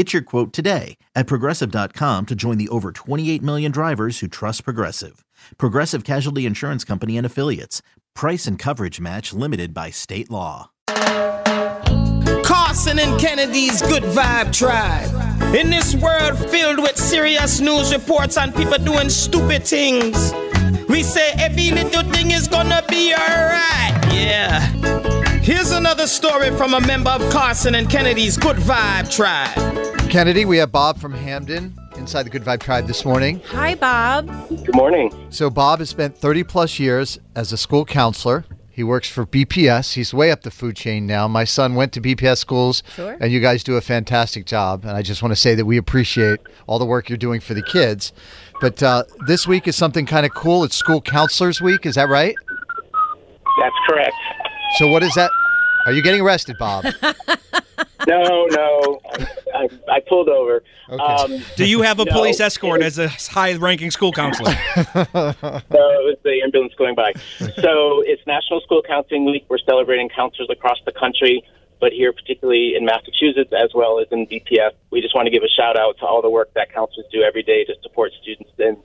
Get your quote today at progressive.com to join the over 28 million drivers who trust Progressive. Progressive Casualty Insurance Company and Affiliates. Price and coverage match limited by state law. Carson and Kennedy's Good Vibe Tribe. In this world filled with serious news reports and people doing stupid things, we say every little thing is gonna be alright. Yeah. Here's another story from a member of Carson and Kennedy's Good Vibe Tribe. Kennedy, we have Bob from Hampden inside the Good Vibe Tribe this morning. Hi, Bob. Good morning. So, Bob has spent 30 plus years as a school counselor. He works for BPS. He's way up the food chain now. My son went to BPS schools, Sure. and you guys do a fantastic job. And I just want to say that we appreciate all the work you're doing for the kids. But uh, this week is something kind of cool. It's School Counselors Week. Is that right? That's correct. So, what is that? Are you getting arrested, Bob? No, no, I, I, I pulled over. Okay. Um, Do you have a No, police escort was- as a high-ranking school counselor? no, it was the ambulance going by. So it's National School Counseling Week. We're celebrating counselors across the country, but here, particularly in Massachusetts as well as in BPS, we just want to give a shout out to all the work that counselors do every day to support students in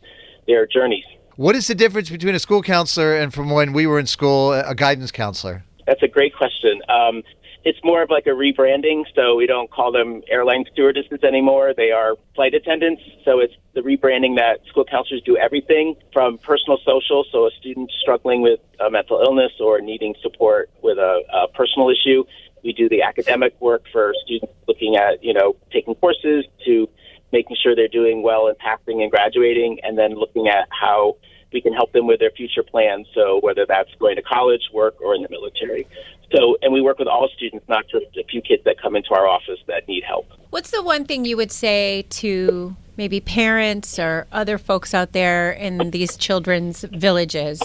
their journeys. what is the difference between a school counselor and from when we were in school, a guidance counselor? That's a great question. Um, it's more of like a rebranding, so we don't call them airline stewardesses anymore. They are flight attendants. So it's the rebranding that school counselors do everything from personal social. So a student struggling with a mental illness or needing support with a, a personal issue. We do the academic work for students looking at, you know, taking courses to making sure they're doing well and passing and graduating, and then looking at how we can help them with their future plans. So whether that's going to college, work, or in the military. So, and we work with all students, not just a few kids that come into our office that need help. What's the one thing you would say to maybe parents or other folks out there in these children's villages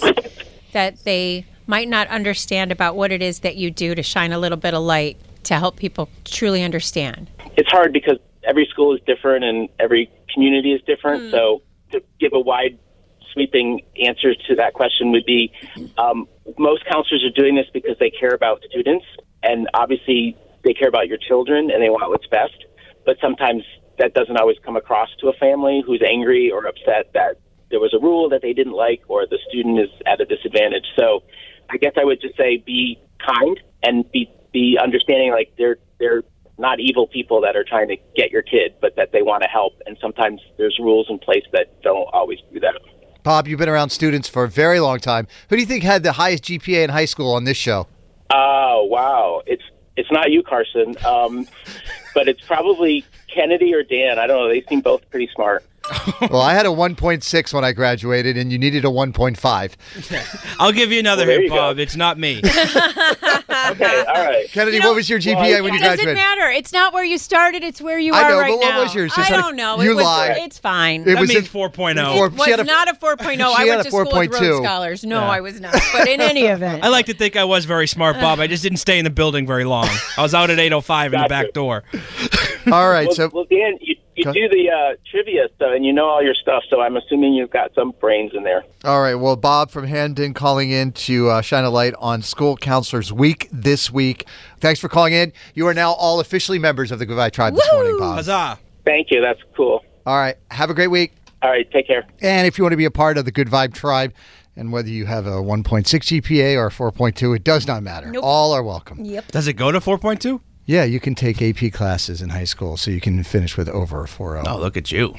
that they might not understand about what it is that you do to shine a little bit of light to help people truly understand? It's hard because every school is different and every community is different. Hmm. So, to give a wide sweeping answer to that question would be um, most counselors are doing this because they care about students, and obviously they care about your children and they want what's best. But sometimes that doesn't always come across to a family who's angry or upset that there was a rule that they didn't like or the student is at a disadvantage. So, I guess I would just say be kind and be be understanding. Like they're they're not evil people that are trying to get your kid, but that they want to help. And sometimes there's rules in place that don't always do that. Bob, you've been around students for a very long time. Who do you think had the highest GPA in high school on this show? Oh wow, it's it's not you, Carson, um, but it's probably Kennedy or Dan. I don't know. They seem both pretty smart. well, I had a 1.6 when I graduated, and you needed a 1.5. I'll give you another Well, there hint, you go. Bob. It's not me. Okay, all right. Kennedy, You know, what was your GPA well, when you graduated? It doesn't matter. It's not where you started. It's where you I are know, right but what now. was yours? I Just out don't know. you it was, lied. It's fine. It That was means in- 4.0. Four- oh. It she was had a- not a 4.0. she I had went a to school with 4.2. Rhodes Scholars. No, I was not. But in any event. I like to think I was very smart, Bob. I just didn't stay in the building very long. I was out at 8.05 in the back door. All right, Well, so well Dan, you, you do the uh, trivia stuff, and you know all your stuff. So I'm assuming you've got some brains in there. all right. Well, Bob from Hampden calling in to uh, shine a light on School Counselors Week this week. Thanks for calling in. You are now all officially members of the Good Vibe Tribe this morning, Bob. Huzzah. Thank you. That's cool. All right. Have a great week. All right, take care. And if you want to be a part of the Good Vibe Tribe, and whether you have a 1.6 GPA or a 4.2, it does not matter. All are welcome. Yep. Does it go to 4.2? Yeah, you can take AP classes in high school, so you can finish with over a 4.0. Oh, look at you.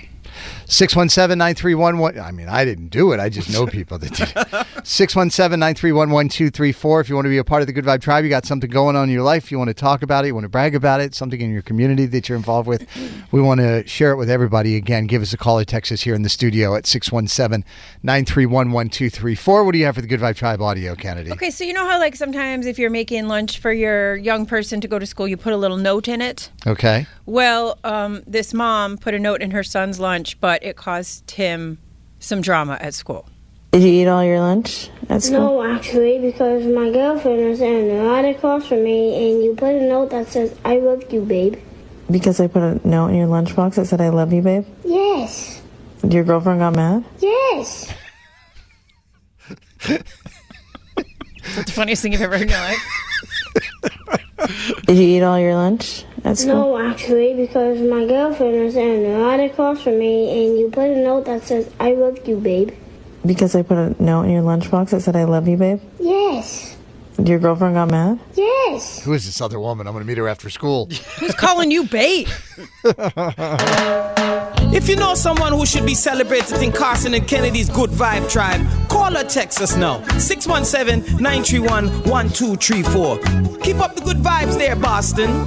617 931 I mean, I didn't do it. I just know people that did. 617 931 1234. If you want to be a part of the Good Vibe Tribe, you got something going on in your life, you want to talk about it, you want to brag about it, something in your community that you're involved with, we want to share it with everybody. Again, give us a call or text us here in the studio at 617 931 1234. What do you have for the Good Vibe Tribe audio, Kennedy? Okay, so you know how like sometimes if you're making lunch for your young person to go to school, you put a little note in it. Okay. Well, um, this mom put a note in her son's lunch, but it caused him some drama at school. Did you eat all your lunch at school? No, actually, because my girlfriend was standing right across from me, and you put a note that says, I love you, babe. Because I put a note in your lunchbox that said, I love you, babe? Yes. Your girlfriend got mad? Yes. That's the funniest thing you've ever heard in your life. Did you eat all your lunch at school? No, actually, because my girlfriend was standing right across from me, and you put a note that says, I love you, babe. Because I put a note in your lunchbox that said, I love you, babe? Yes. Your girlfriend got mad? Yes. Who is this other woman? I'm going to meet her after school. Who's calling you babe? If you know someone who should be celebrated in Carson and Kennedy's Good Vibe Tribe, call or text us now. 617 931 1234. Keep up the good vibes there, Boston.